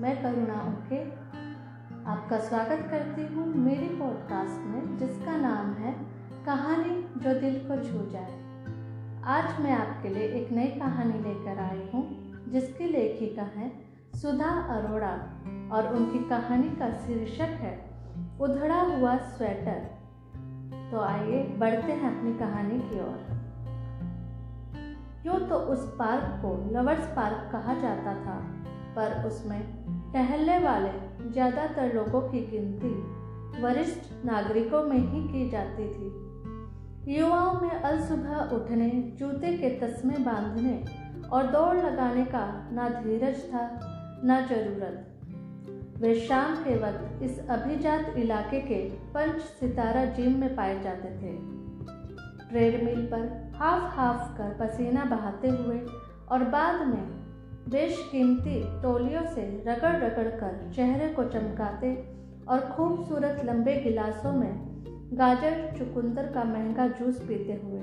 मैं करुणा ओके। आपका स्वागत करती हूँ मेरी पॉडकास्ट में, जिसका नाम है कहानी जो दिल को छू जाए। आज मैं आपके लिए एक नई कहानी लेकर आई हूँ, जिसकी लेखिका है सुधा अरोड़ा और उनकी कहानी का शीर्षक है, उधड़ा हुआ स्वेटर तो आइए बढ़ते हैं अपनी कहानी की ओर। यूँ तो उस पार्क को लवर्स पार्क कहा जाता था, पर उसमें टहलने वाले ज़्यादातर लोगों की गिनती वरिष्ठ नागरिकों में ही की जाती थी। युवाओं में अल सुबह उठने, जूते के तस्मे बांधने और दौड़ लगाने का ना धीरज था, ना ज़रूरत। वे शाम के वक्त इस अभिजात इलाके के पंच सितारा जिम में पाए जाते थे। ट्रेडमिल पर हाफ़ हाफ़ कर पसीना बहाते हुए और बाद में बेशकीमती तोलियों से रगड़ रगड़ कर चेहरे को चमकाते और खूबसूरत लंबे गिलासों में गाजर, चुकंदर का महँगा जूस पीते हुए।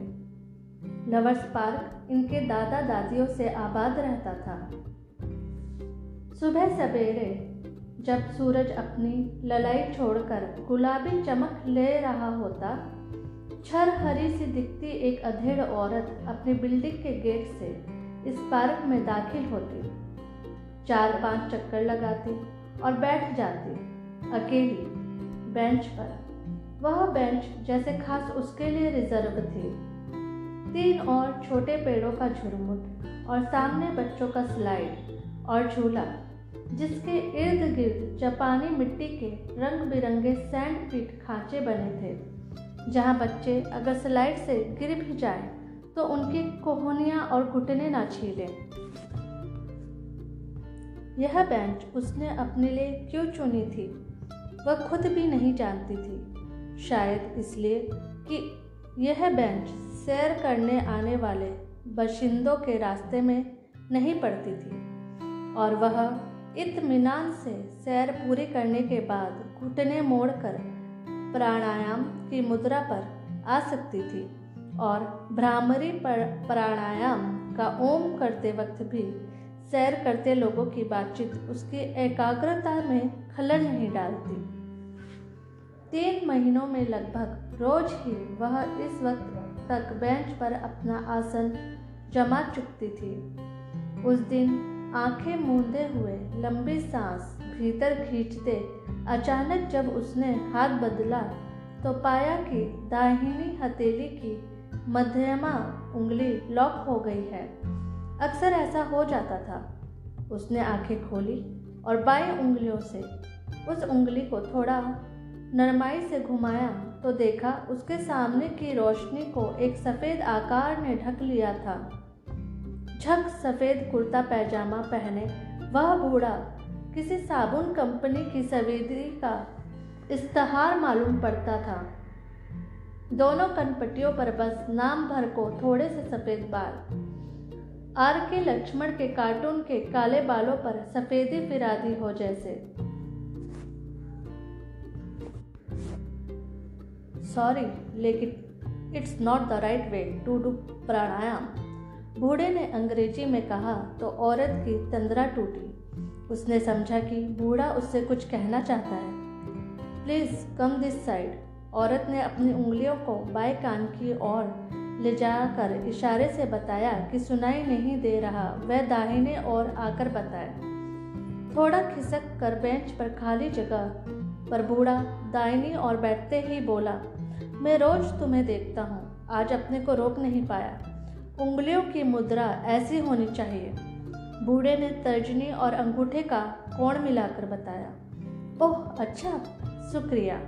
लवर्स पार्क इनके दादा दादियों से आबाद रहता था। सुबह सवेरे जब सूरज अपनी ललाई छोड़कर गुलाबी चमक ले रहा होता, छर हरी सी दिखती एक अधेड़ औरत अपनी बिल्डिंग के गेट से इस पार्क में दाखिल होती। चार पाँच चक्कर लगाती और बैठ जाती। अकेली, बेंच पर। वह बेंच जैसे खास उसके लिए रिज़र्व थी। तीन और छोटे पेड़ों का झुरमुट और सामने बच्चों का स्लाइड और झूला, जिसके इर्द गिर्द जापानी मिट्टी के रंग बिरंगे सैंड पीट खांचे बने थे, जहाँ बच्चे अगर स्लाइड से गिर भी जाए तो उनकी कोहनियाँ और घुटने ना छीलें। यह बेंच उसने अपने लिए क्यों चुनी थी? वह खुद भी नहीं जानती थी। शायद इसलिए कि यह बेंच सैर करने आने वाले बशिंदों के रास्ते में नहीं पड़ती थी और वह इत्मीनान से सैर पूरी करने के बाद घुटने मोड़कर प्राणायाम की मुद्रा पर आ सकती थी। और भ्रामरी प्राणायाम का ओम करते वक्त भी सैर करते लोगों की बातचीत उसकी एकाग्रता में खलल नहीं डालती। तीन महीनों में लगभग रोज ही वह इस वक्त तक बेंच पर अपना आसन जमा चुकती थी। उस दिन आँखें मूंदे हुए लंबी सांस भीतर खींचते अचानक जब उसने हाथ बदला तो पाया कि दाहिनी हथेली की मध्यमा उंगली लॉक हो गई है। अक्सर ऐसा हो जाता था। उसने आँखें खोली और बाई उंगलियों से उस उंगली को थोड़ा नरमाई से घुमाया तो देखा उसके सामने की रोशनी को एक सफ़ेद आकार ने ढक लिया था। झक सफ़ेद कुर्ता पैजामा पहने वह बूढ़ा किसी साबुन कंपनी की सवेदी का इश्तहार मालूम पड़ता था। दोनों कनपट्टियों पर बस नाम भर को थोड़े से सफ़ेद बाल। आर के लक्ष्मण के कार्टून के काले बालों पर सफ़ेदी फिरादी हो जैसे। सॉरी, लेकिन it's not the right way to do pranayama. बूढ़े ने अंग्रेज़ी में कहा तो औरत की तंद्रा टूटी। उसने समझा कि बूढ़ा उससे कुछ कहना चाहता है। Please come this side. औरत ने अपनी उंगलियों को बाएँ कान की ओर ले जाकर इशारे से बताया कि सुनाई नहीं दे रहा, वह दाहिने और आकर बताए थोड़ा खिसक कर बेंच पर खाली जगह पर बूढ़ा दाहिनी और बैठते ही बोला, मैं रोज तुम्हें देखता हूँ, आज अपने को रोक नहीं पाया। उंगलियों की मुद्रा ऐसी होनी चाहिए। बूढ़े ने तर्जनी और अंगूठे का कोण मिलाकर बताया, ओह अच्छा शुक्रिया।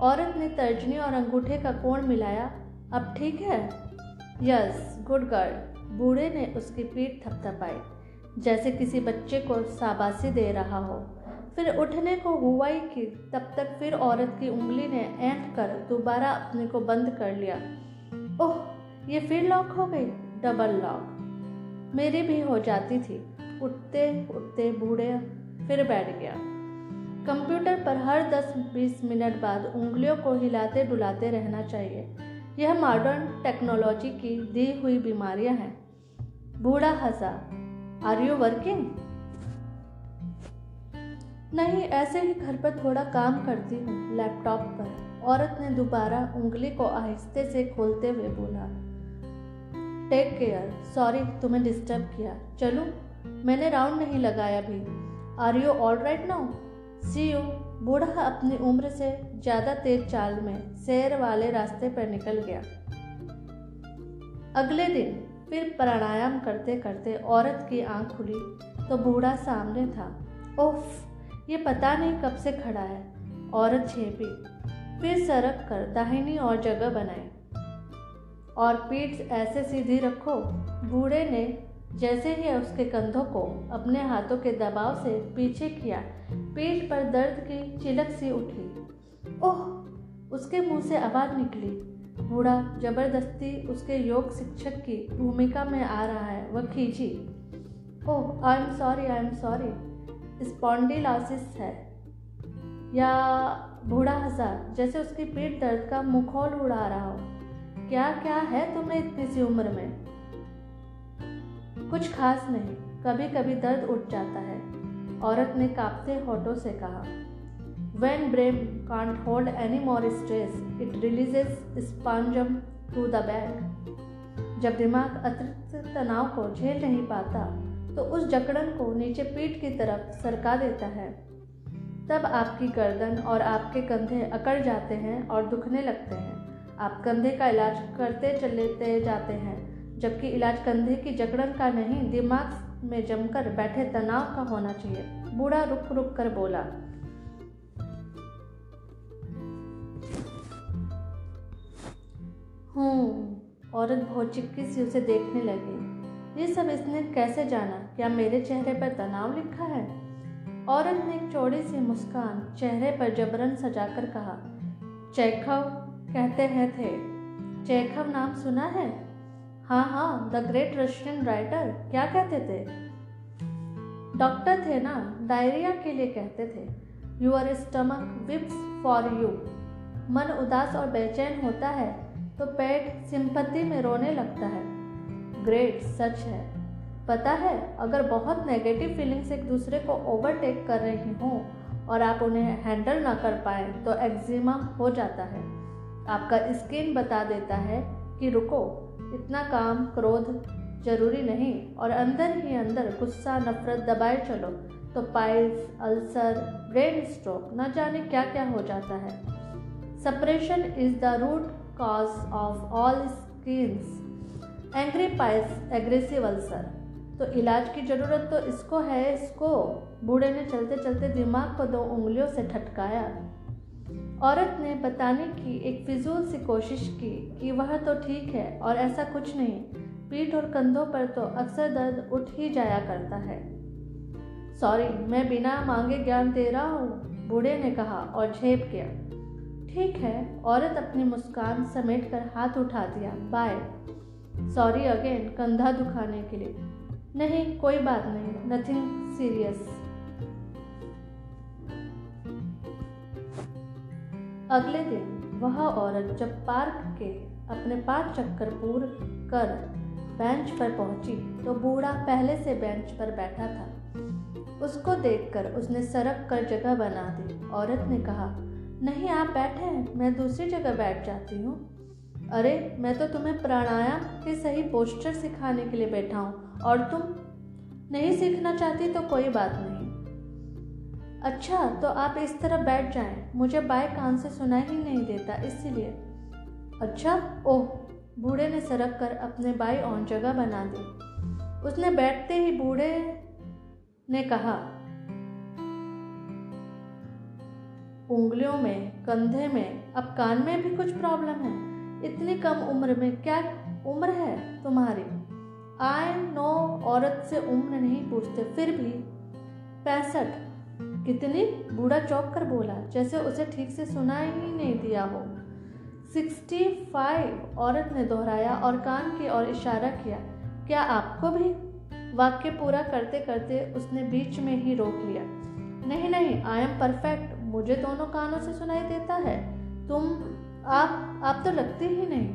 औरत ने तर्जनी और अंगूठे का कोण मिलाया। अब ठीक है? Yes, good girl. बूढ़े ने उसकी पीठ थपथपाई। जैसे किसी बच्चे को शाबाशी दे रहा हो। फिर उठने को हुआ ही कि तब तक फिर औरत की उंगली ने ऐंठ कर दोबारा अपने को बंद कर लिया। ओह, ये फिर लॉक हो गई? Double lock. मेरी भी हो जाती थी। उठते उठते बूढ़े फिर बैठ गया। कंप्यूटर पर हर 10-20 मिनट बाद उंगलियों को हिलाते डुलाते रहना चाहिए। यह मॉडर्न टेक्नोलॉजी की दी हुई बीमारियाँ हैं। बूढ़ा हंसा आर यू वर्किंग नहीं, ऐसे ही घर पर थोड़ा काम करती हूँ लैपटॉप पर, औरत ने दोबारा उंगली को आहिस्ते से खोलते हुए बोला। टेक केयर सॉरी तुम्हें डिस्टर्ब किया। चलूँ, मैंने राउंड नहीं लगाया भी। Are you all right now see you बूढ़ा अपनी उम्र से ज़्यादा तेज चाल में सैर वाले रास्ते पर निकल गया। अगले दिन फिर प्राणायाम करते करते औरत की आँख खुली तो बूढ़ा सामने था। ओफ ये पता नहीं कब से खड़ा है। औरत छेपी, फिर सरक कर दाहिनी और जगह बनाई। और पीठ ऐसे सीधी रखो, बूढ़े ने जैसे ही उसके कंधों को अपने हाथों के दबाव से पीछे किया पीठ पर दर्द की चिलक सी उठी। ओह, उसके मुँह से आवाज़ निकली। बूढ़ा ज़बरदस्ती उसके योग शिक्षक की भूमिका में आ रहा है, वह खींची। ओह I am sorry I am sorry spondylosis है। या बूढ़ा हंसा, जैसे उसकी पीठ दर्द का मुखौल उड़ा रहा हो। क्या क्या है तुम्हें इतनी सी उम्र में? कुछ खास नहीं कभी कभी दर्द उठ जाता है। औरत ने कांपते होठों से कहा when brain can't hold any more stress it releases spasm to the back जब दिमाग अतिरिक्त तनाव को झेल नहीं पाता तो उस जकड़न को नीचे पीठ की तरफ़ सरका देता है। तब आपकी गर्दन और आपके कंधे अकड़ जाते हैं और दुखने लगते हैं। आप कंधे का इलाज करते चलते जाते हैं। जबकि इलाज कंधे की जकड़न का नहीं, दिमाग में जमकर बैठे तनाव का होना चाहिए। बूढ़ा रुक रुक कर बोला, हूँ, औरत बहुत चिक्की सी उसे देखने लगी। ये सब इसने कैसे जाना? क्या मेरे चेहरे पर तनाव लिखा है? औरत ने एक चौड़ी सी मुस्कान चेहरे पर जबरन सजाकर कहा, चैखव, कहते हैं थे। चैखव नाम सुना है? हाँ हाँ द ग्रेट रशियन राइटर क्या कहते थे? डॉक्टर थे ना डायरिया के लिए कहते थे। Your stomach weeps for you मन उदास और बेचैन होता है तो पेट सिंपत्ति में रोने लगता है। ग्रेट सच है। पता है, अगर बहुत नेगेटिव फीलिंग्स एक दूसरे को ओवरटेक कर रही हों और आप उन्हें हैंडल ना कर पाए तो एक्जिमा हो जाता है। आपका स्किन बता देता है कि रुको इतना काम, क्रोध ज़रूरी नहीं और अंदर ही अंदर गुस्सा, नफरत दबाए चलो तो पाइल्स अल्सर ब्रेन स्ट्रोक न जाने क्या क्या हो जाता है। Suppression is the root cause of all skins angry piles aggressive ulcer तो इलाज की ज़रूरत तो इसको है, इसको। बूढ़े ने चलते चलते दिमाग को दो उंगलियों से ठटकाया। औरत ने बताने की एक फिजूल सी कोशिश की कि वह तो ठीक है और ऐसा कुछ नहीं, पीठ और कंधों पर तो अक्सर दर्द उठ ही जाया करता है। सॉरी, मैं बिना मांगे ज्ञान दे रहा हूँ, बूढ़े ने कहा और झेप गया। ठीक है, औरत अपनी मुस्कान समेट कर हाथ उठा दिया, बाय। सॉरी अगेन, कंधा दुखाने के लिए। नहीं, कोई बात नहीं, नथिंग सीरियस। अगले दिन वह औरत जब पार्क के अपने पाँच चक्कर पूर कर बेंच पर पहुँची तो बूढ़ा पहले से बेंच पर बैठा था। उसको देखकर उसने सरक कर जगह बना दी। औरत ने कहा, नहीं, आप बैठे मैं दूसरी जगह बैठ जाती हूँ। अरे, मैं तो तुम्हें प्राणायाम के सही पोस्टर सिखाने के लिए बैठा हूँ, और तुम नहीं सीखना चाहती तो कोई बात नहीं। अच्छा तो आप इस तरह बैठ जाएँ। मुझे बाएँ कान से सुनाई ही नहीं देता, इसीलिए। अच्छा ओह, बूढ़े ने सरक कर अपने बाई ऑन जगह बना दी। उसने बैठते ही बूढ़े ने कहा, उंगलियों में, कंधे में, अब कान में भी कुछ प्रॉब्लम है? इतनी कम उम्र में क्या उम्र है तुम्हारी? आई नो औरत से उम्र नहीं पूछते, फिर भी पैंसठ। कितनी बूढ़ा चौक कर बोला, जैसे उसे ठीक से सुना ही नहीं दिया हो। सिक्सटी फाइव औरत ने दोहराया और कान की ओर इशारा किया, क्या आपको भी? वाक्य पूरा करते करते उसने बीच में ही रोक लिया। नहीं नहीं आई एम परफेक्ट मुझे दोनों कानों से सुनाई देता है। तुम, आप आप तो लगते ही नहीं।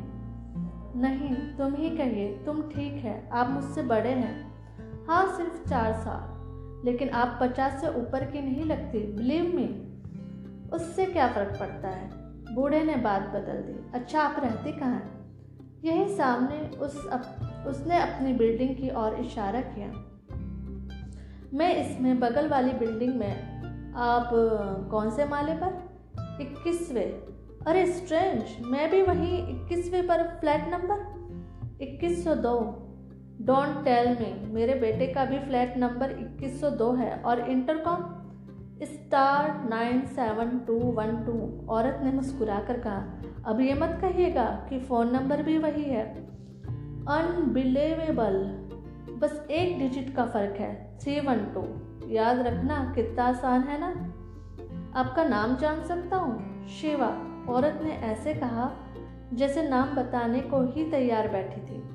नहीं, तुम ही कहिए, तुम ठीक है, आप मुझसे बड़े हैं। हाँ सिर्फ़ चार साल। लेकिन आप पचास से ऊपर की नहीं लगती बिलीव मी उससे क्या फ़र्क पड़ता है? बूढ़े ने बात बदल दी। अच्छा आप रहती कहाँ हैं? यही सामने उस अप, उसने अपनी बिल्डिंग की ओर इशारा किया। मैं इसमें बगल वाली बिल्डिंग में आप कौन से माले पर? इक्कीसवें। अरे स्ट्रेंज मैं भी वहीं इक्कीसवें पर फ्लैट नंबर इक्कीस सौ दो। डोंट टेल मी, मेरे बेटे का भी फ्लैट नंबर इक्कीस सौ दो है और intercom star nine seven two one two. औरत ने मुस्कुरा कर कहा, अब ये मत कहिएगा कि फ़ोन नंबर भी वही है। अनबिलेवेबल। बस एक डिजिट का फ़र्क है, थ्री वन टू। याद रखना, कितना आसान है ना? आपका नाम जान सकता हूँ? शिवा, औरत ने ऐसे कहा, जैसे नाम बताने को ही तैयार बैठी थी।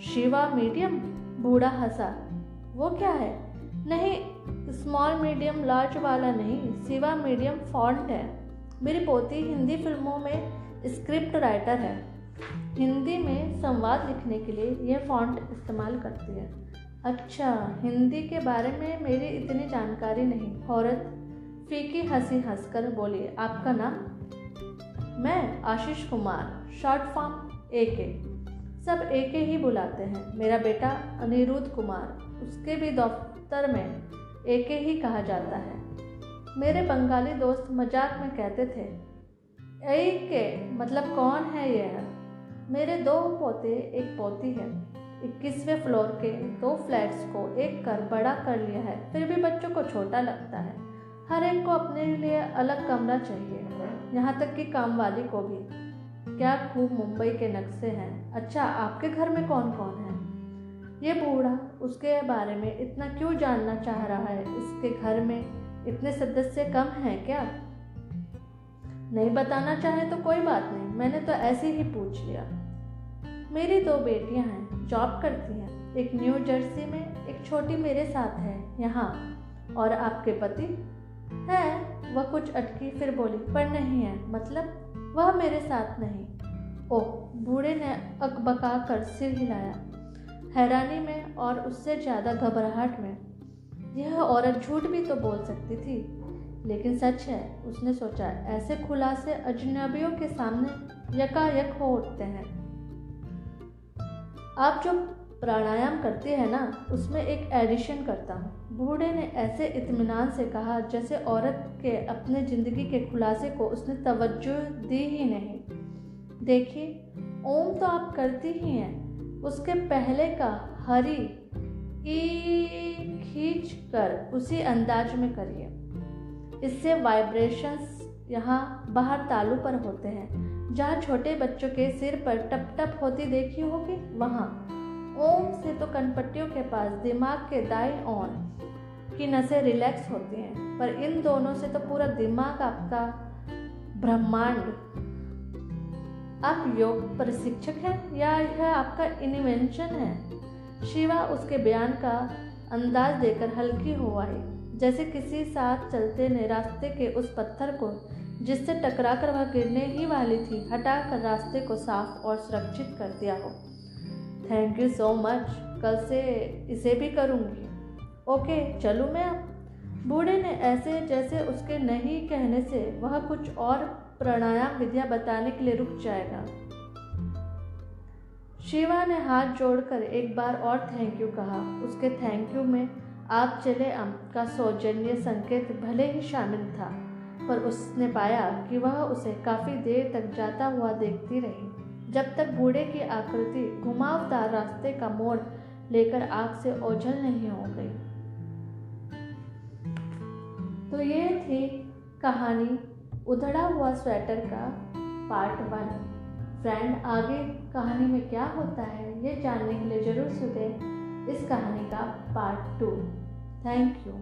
शिवा मीडियम, बूढ़ा हंसा। वो क्या है? नहीं स्मॉल मीडियम लार्ज वाला नहीं, शिवा मीडियम फॉन्ट है। मेरी पोती हिंदी फ़िल्मों में स्क्रिप्ट राइटर है। हिंदी में संवाद लिखने के लिए यह फॉन्ट इस्तेमाल करती है। अच्छा हिंदी के बारे में मेरी इतनी जानकारी नहीं। औरत, फीकी हँसी हंसकर बोली आपका नाम? मैं Ashish Kumar short form A K सब एक ही बुलाते हैं। मेरा बेटा अनिरुद्ध कुमार, उसके भी दफ्तर में एक ही कहा जाता है। मेरे बंगाली दोस्त मज़ाक में कहते थे ए के मतलब कौन है यह मेरे दो पोते, एक पोती है, इक्कीसवें फ्लोर के दो फ्लैट्स को एक कर बड़ा कर लिया है, फिर भी बच्चों को छोटा लगता है। हर एक को अपने लिए अलग कमरा चाहिए, यहाँ तक कि काम वाली को भी। क्या खूब मुंबई के नक्शे हैं? अच्छा आपके घर में कौन कौन है? ये बूढ़ा उसके बारे में इतना क्यों जानना चाह रहा है? इसके घर में इतने सदस्य कम हैं क्या? नहीं बताना चाहे तो कोई बात नहीं, मैंने तो ऐसे ही पूछ लिया। मेरी दो बेटियाँ हैं, जॉब करती हैं। एक न्यू जर्सी में एक छोटी मेरे साथ है, यहाँ। और आपके पति? है, वह कुछ अटकी, फिर बोली, पर नहीं है मतलब? वह मेरे साथ नहीं। ओह बूढ़े ने अकबका कर सिर हिलाया। हैरानी में और उससे ज़्यादा घबराहट में। यह औरत झूठ भी तो बोल सकती थी, लेकिन सच है, उसने सोचा, ऐसे खुलासे अजनबियों के सामने यकायक हो उठते हैं। आप जो प्राणायाम करते हैं ना, उसमें एक एडिशन करता हूँ। बूढ़े ने ऐसे इत्मीनान से कहा जैसे औरत के अपने ज़िंदगी के खुलासे को उसने तवज्जो दी ही नहीं। देखिए, ओम तो आप करती ही हैं। उसके पहले का हरी ई खींच कर उसी अंदाज में करिए। इससे वाइब्रेशंस यहाँ बाहर तालू पर होते हैं। जहाँ छोटे बच्चों के सिर पर टप टप होती देखी होगी, वहाँ। ओम से तो कनपट्टियों के पास दिमाग के दाई ऑन की नसें रिलैक्स होती हैं, पर इन दोनों से तो पूरा दिमाग आपका ब्रह्मांड आप योग प्रशिक्षक हैं या यह आपका इन्वेंशन है? शिवा उसके बयान का अंदाज देकर हल्की हो आई, जैसे किसी साथ चलते ने रास्ते के उस पत्थर को, जिससे टकराकर वह गिरने ही वाली थी, हटाकर रास्ते को साफ़ और सुरक्षित कर दिया हो। थैंक यू सो मच कल से इसे भी करूँगी। ओके चलूँ मैं अब। बूढ़े ने ऐसे जैसे उसके नहीं कहने से वह कुछ और प्राणायाम विद्या बताने के लिए रुक जाएगा। शिवा ने हाथ जोड़कर एक बार और थैंक यू कहा। उसके थैंक यू में आप चले अम का सौजन्य संकेत भले ही शामिल था, पर उसने पाया कि वह उसे काफ़ी देर तक जाता हुआ देखती रही। जब तक बूढ़े की आकृति घुमावदार रास्ते का मोड़ लेकर आग से ओझल नहीं हो गई। तो ये थी कहानी उधड़ा हुआ स्वेटर का पार्ट वन। फ्रेंड, आगे कहानी में क्या होता है ये जानने के लिए ज़रूर सुने इस कहानी का पार्ट टू। Thank you.